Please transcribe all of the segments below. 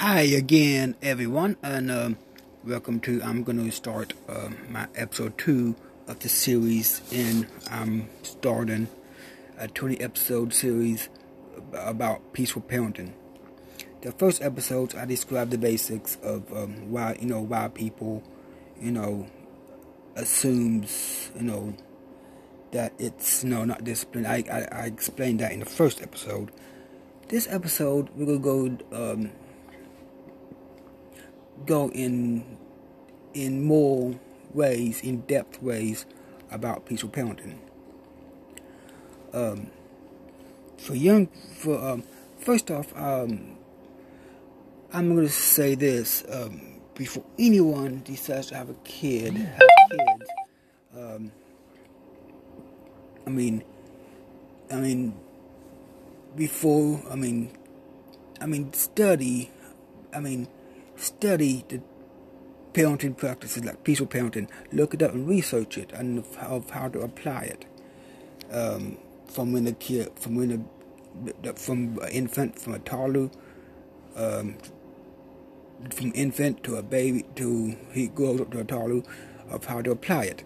Hi again, everyone, and um, welcome to. I'm going to start uh, my episode two of the series, and I'm starting a 20 episode series about peaceful parenting. The first episodes, I described the basics of um, why you know why people, you know, assumes you know that it's you no know, not discipline. I, I I explained that in the first episode. This episode, we're gonna go. Um, go in in more ways, in depth ways about peaceful parenting. Um, for young, for um, first off, um, I'm going to say this um, before anyone decides to have a kid, have kids. Um, I mean, I mean, before, I mean, I mean, study, I mean study the parenting practices like peaceful parenting, look it up and research it and of how to apply it. Um, from when the kid, from when the, from an infant, from a toddler, um, from infant to a baby to he grows up to a toddler, of how to apply it.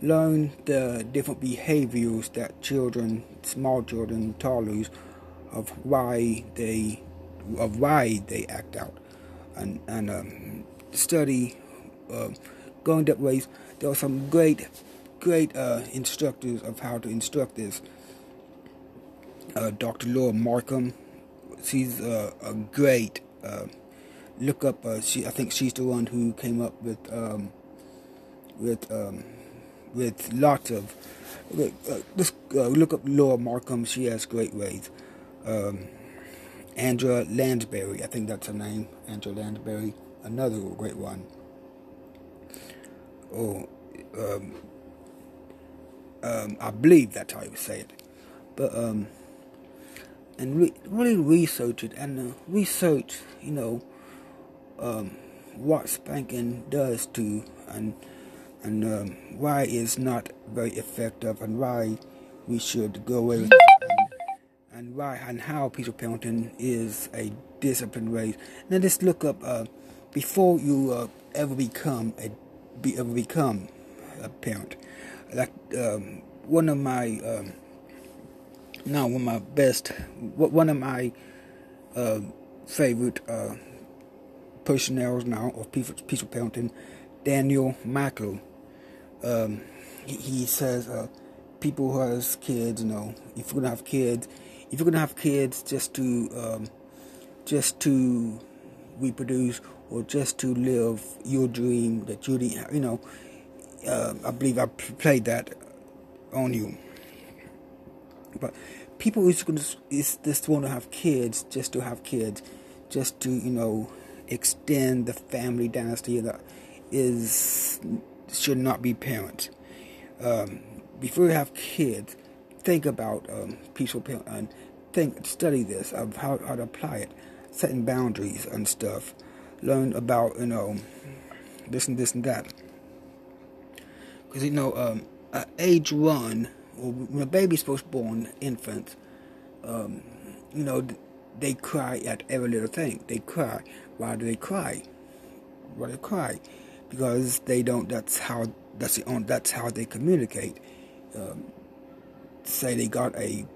Learn the different behaviors that children, small children, toddlers, of why they, of why they act out and, and um, study uh, going that ways. There are some great, great uh, instructors of how to instruct this. Uh, Dr. Laura Markham, she's uh, a great. Uh, look up. Uh, she, I think she's the one who came up with um, with um, with lots of. just look up Laura Markham. She has great ways. Um, Angela Lansbury, I think that's her name. Angela Lansbury, another great one. Oh, um, um, I believe that's how you say it. But um, and re- really research it and uh, research, you know, um, what spanking does to and and um, why it's not very effective and why we should go away with why and how peaceful parenting is a disciplined way. Now just look up uh, before you uh, ever become a be ever become a parent. Like um, one of my um, now one of my best one of my uh, favorite uh, now of peaceful, peaceful parenting, Daniel Michael. Um, he, says uh, people who has kids, you know, if you're gonna have kids, if you're gonna have kids just to um, just to reproduce or just to live your dream that you didn't, you know uh, I believe I played that on you. But people is gonna is just want to have kids just to have kids just to you know extend the family dynasty that is should not be parents. Um, before you have kids think about um, peaceful and think, study this of how, how to apply it, setting boundaries and stuff, learn about you know this and this and that. Because you know, um, at age one, when a baby's first born, infant, um, you know, they cry at every little thing. They cry. Why do they cry? Why do they cry? Because they don't. That's how. That's the only, That's how they communicate. Um, say they got a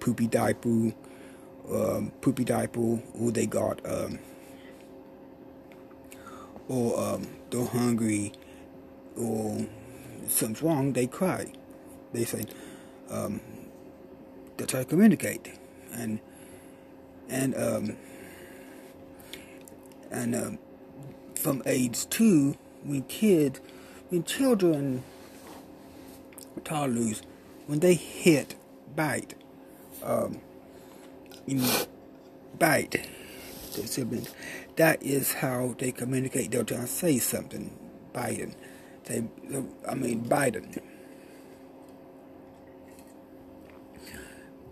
poopy diaper, um, poopy diaper, or they got, um, or um, they're hungry, or something's wrong, they cry. They say, um, they try to communicate, and and um, and um, from age two, when kids, when children, toddlers, when they hit, bite, um, you know, bite their siblings. That is how they communicate. They're trying to say something. Biden. They, I mean, Biden.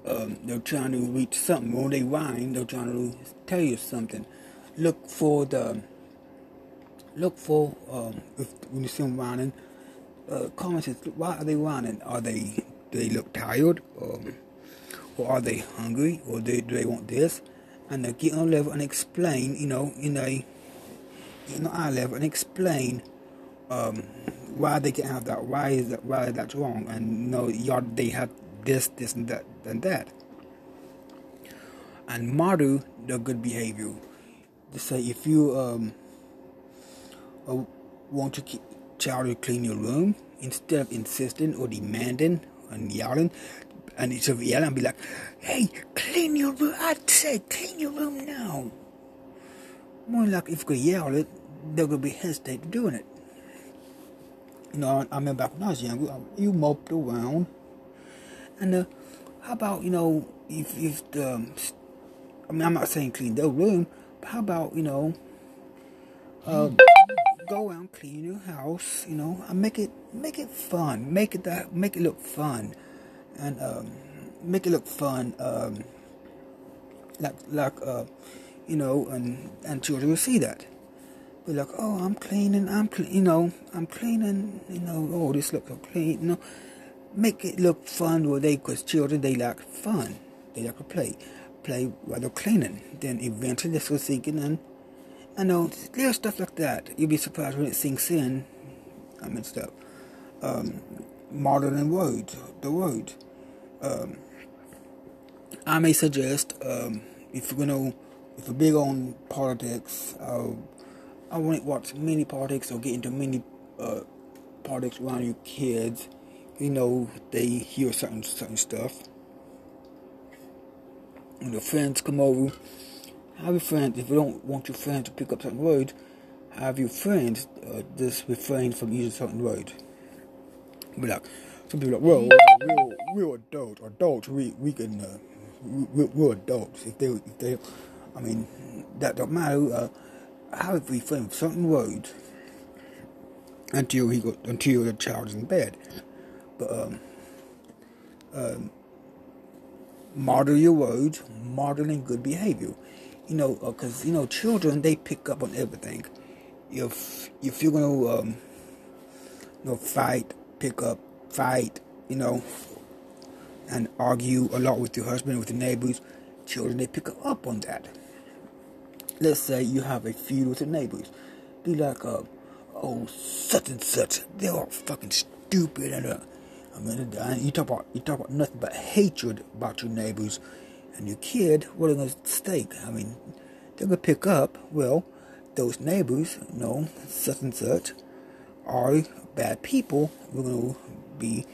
Um, they're trying to reach something. When they whine, they're trying to tell you something. Look for the. Look for um, if when you see them whining. Uh, comments. Why are they whining? Are they? Do they look tired? Um, or are they hungry? Or do, do they want this? and they get on level and explain, you know, in a in eye level and explain um, why they can have that, why is that, why that's wrong, and you know, they have this, this, and that, and that, and model the good behavior. To say if you um uh, want to keep child to clean your room instead of insisting or demanding and yelling, and instead of and be like, "Hey, clean your room! I'd say, clean your room now." More like if you yell it, they're gonna be hesitant doing it. You know, I, remember back when I was younger, you moped around, and uh, how about you know if if the um, I mean I'm not saying clean their room, but how about you know uh, go around clean your house, you know, and make it make it fun, make it that make it look fun, and um, make it look fun, um, like like uh, you know, and and children will see that. Be like, oh, I'm cleaning, I'm clean, you know, I'm cleaning, you know, oh, this looks so clean, you know, make it look fun where they, because children, they like fun, they like to play, play while they're cleaning. Then eventually sink in, and I know little stuff like that. You'll be surprised when it sinks in. I mean stuff. Um, modern words, the word. Um, I may suggest um, if you're gonna, if you're big on politics, uh, I wouldn't watch many politics or get into many uh, politics around your kids. You know, they hear certain certain stuff. When your friends come over, have your friends, if you don't want your friends to pick up certain words, have your friends uh, just refrain from using certain words. But like, some people like, well, we're, we're adults. Adults, we, we can, uh, we, we're adults. If they, if they, I mean, that don't matter. Uh, how if we film certain words until he got until the child's in bed, but um, um, model your words, modeling good behavior. You know, because uh, you know children they pick up on everything. If if you're gonna um, you know fight, pick up, fight, you know, and argue a lot with your husband, with your neighbors, children they pick up on that let's say you have a feud with your neighbors. Be like, uh, oh, such and such. They're all fucking stupid. And, uh, I mean, you talk about, you talk about nothing but hatred about your neighbors and your kid. What are they going to stake? I mean, they're going to pick up, well, those neighbors, you know, such and such, are bad people. We're going to be,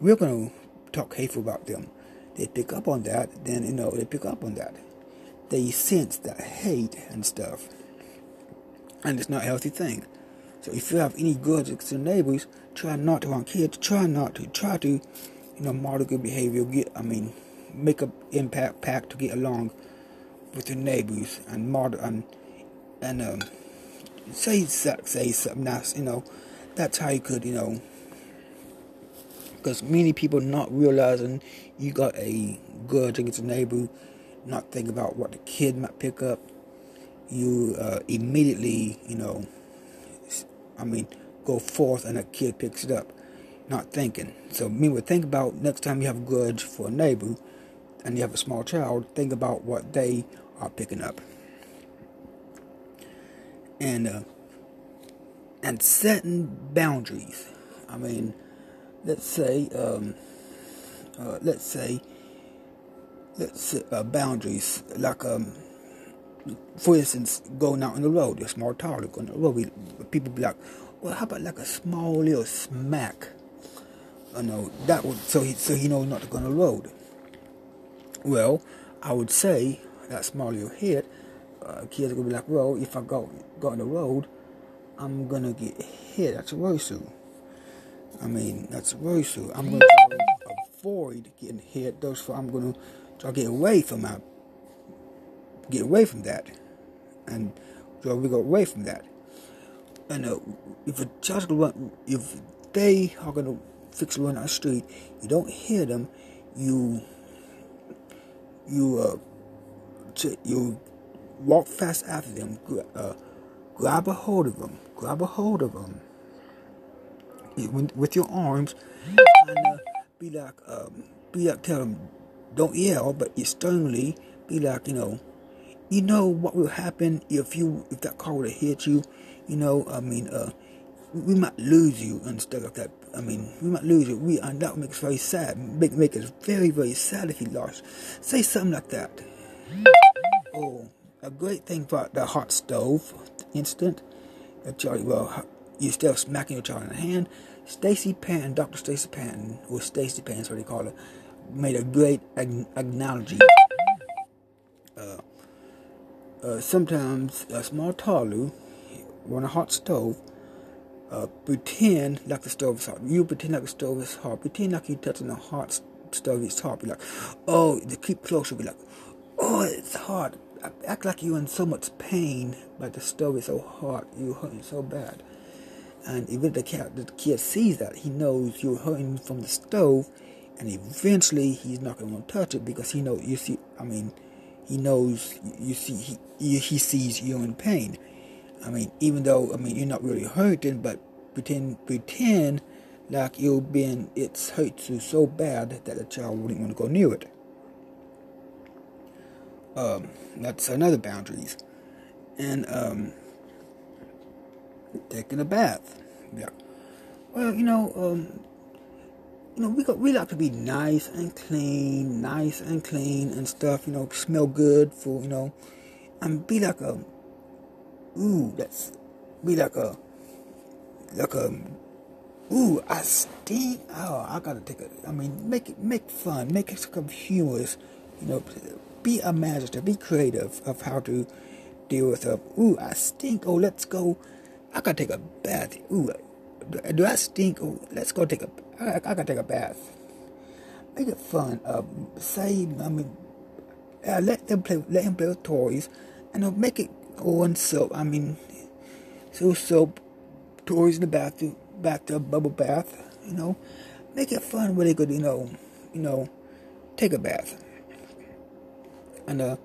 we're going to talk hateful about them. They pick up on that, then, you know, they pick up on that they sense that hate and stuff. And it's not a healthy thing. So if you have any good neighbors, try not to want kids, try not to, try to, you know, model good behavior, get, I mean, make an impact pact to get along with your neighbors and model, and, and, um, say, say something nice, you know, that's how you could, you know, because many people not realizing you got a grudge against a neighbor not think about what the kid might pick up. You uh, immediately, you know, I mean, go forth and a kid picks it up, not thinking. So, meanwhile, think about next time you have a grudge for a neighbor and you have a small child, think about what they are picking up. And, uh, and setting boundaries. I mean, let's say, um, uh, let's say let's uh, boundaries like um, for instance going out on the road a small target on the road we, people be like well how about like a small little smack you know that would so he so he knows not to go on the road well i would say that small little hit uh, kids are gonna be like well if i go go on the road i'm gonna get hit that's a worse i mean that's a worse i'm gonna avoid getting hit those i'm gonna try to get away from my get away from that, and so we go away from that. And uh, if a child's gonna run, if they are gonna fix run on the street, you don't hear them. You you uh you walk fast after them, uh, grab a hold of them, grab a hold of them with your arms, and uh, be like, um, be like, tell them don't yell, but sternly be like, you know, you know what will happen if you if that car would have hit you. You know, I mean, uh, we might lose you and stuff like that. I mean, we might lose you. We and that makes very sad. Make make us very very sad if you lost. Say something like that. Oh, a great thing about the hot stove incident. Charlie, well, you're still smacking your child in the hand. Stacey Patton, Dr. Stacey Patton, or Stacey Patton, what they call her, made a great analogy. Uh, uh, sometimes a small talu on a hot stove uh, pretend like the stove is hot. You pretend like the stove is hot. Pretend like you're touching a hot stove. It's hot. Be like, oh, to keep closer. Be like, oh, it's hot. Act like you're in so much pain, but the stove is so hot. You're hurting so bad. And even the kid, the kid sees that, he knows you're hurting from the stove, and eventually he's not going to touch it because he knows you see. I mean, he knows you see he he sees you're in pain. I mean, even though I mean you're not really hurting, but pretend pretend like you've been it's hurt you so bad that the child wouldn't want to go near it. Um, that's another boundaries, and um, taking a bath. Yeah. Well, you know, um, you know, we got we like to be nice and clean, nice and clean and stuff. You know, smell good for you know, and be like a, ooh, that's be like a, like a, ooh, I stink. Oh, I gotta take it. I mean, make it make fun, make it humorous. You know, be imaginative, be creative of how to deal with a, ooh, I stink. Oh, let's go I gotta take a bath. Ooh, do I stink? Oh, let's go take a. I, I gotta take a bath. Make it fun. Uh, say, I mean, uh, let them play. Let him play with toys, and uh, make it on soap. I mean, so soap, toys in the bathroom, bathtub, bubble bath. You know, make it fun. Really good. You know, you know, take a bath, and uh,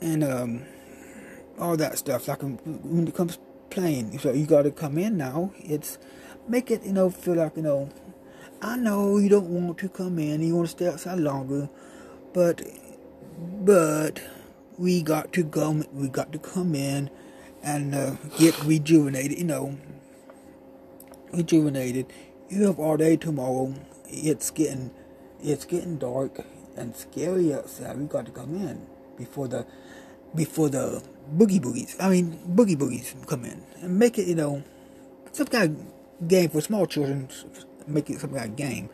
and um, all that stuff. Like when it comes playing. So you got to come in now. It's make it, you know, feel like, you know, I know you don't want to come in. You want to stay outside longer, but but we got to go. We got to come in and uh, get rejuvenated. You know, rejuvenated. You have all day tomorrow. It's getting it's getting dark and scary outside. We got to come in before the before the boogie boogies. I mean, boogie boogies come in and make it, you know, some kind of game for small children. Make it some kind of game.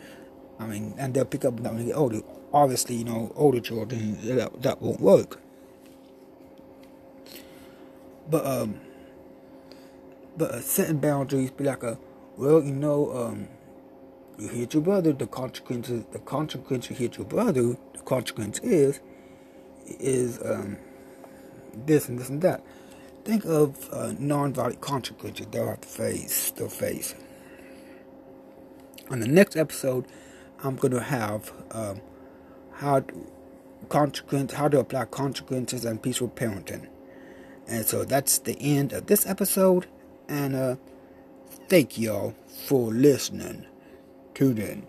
I mean, and they'll pick up when they get older. Obviously, you know, older children that, that won't work. But um, but uh, setting boundaries be like a well, you know, um, you hit your brother. The consequences, the consequence you hit your brother. The consequence is is um this and this and that. Think of uh, non-violent consequences they'll have to face. They'll face. On the next episode, I'm to have um, how to, consequence, how to apply consequences and peaceful parenting. And so that's the end of this episode. And uh, thank y'all for listening. Tune in.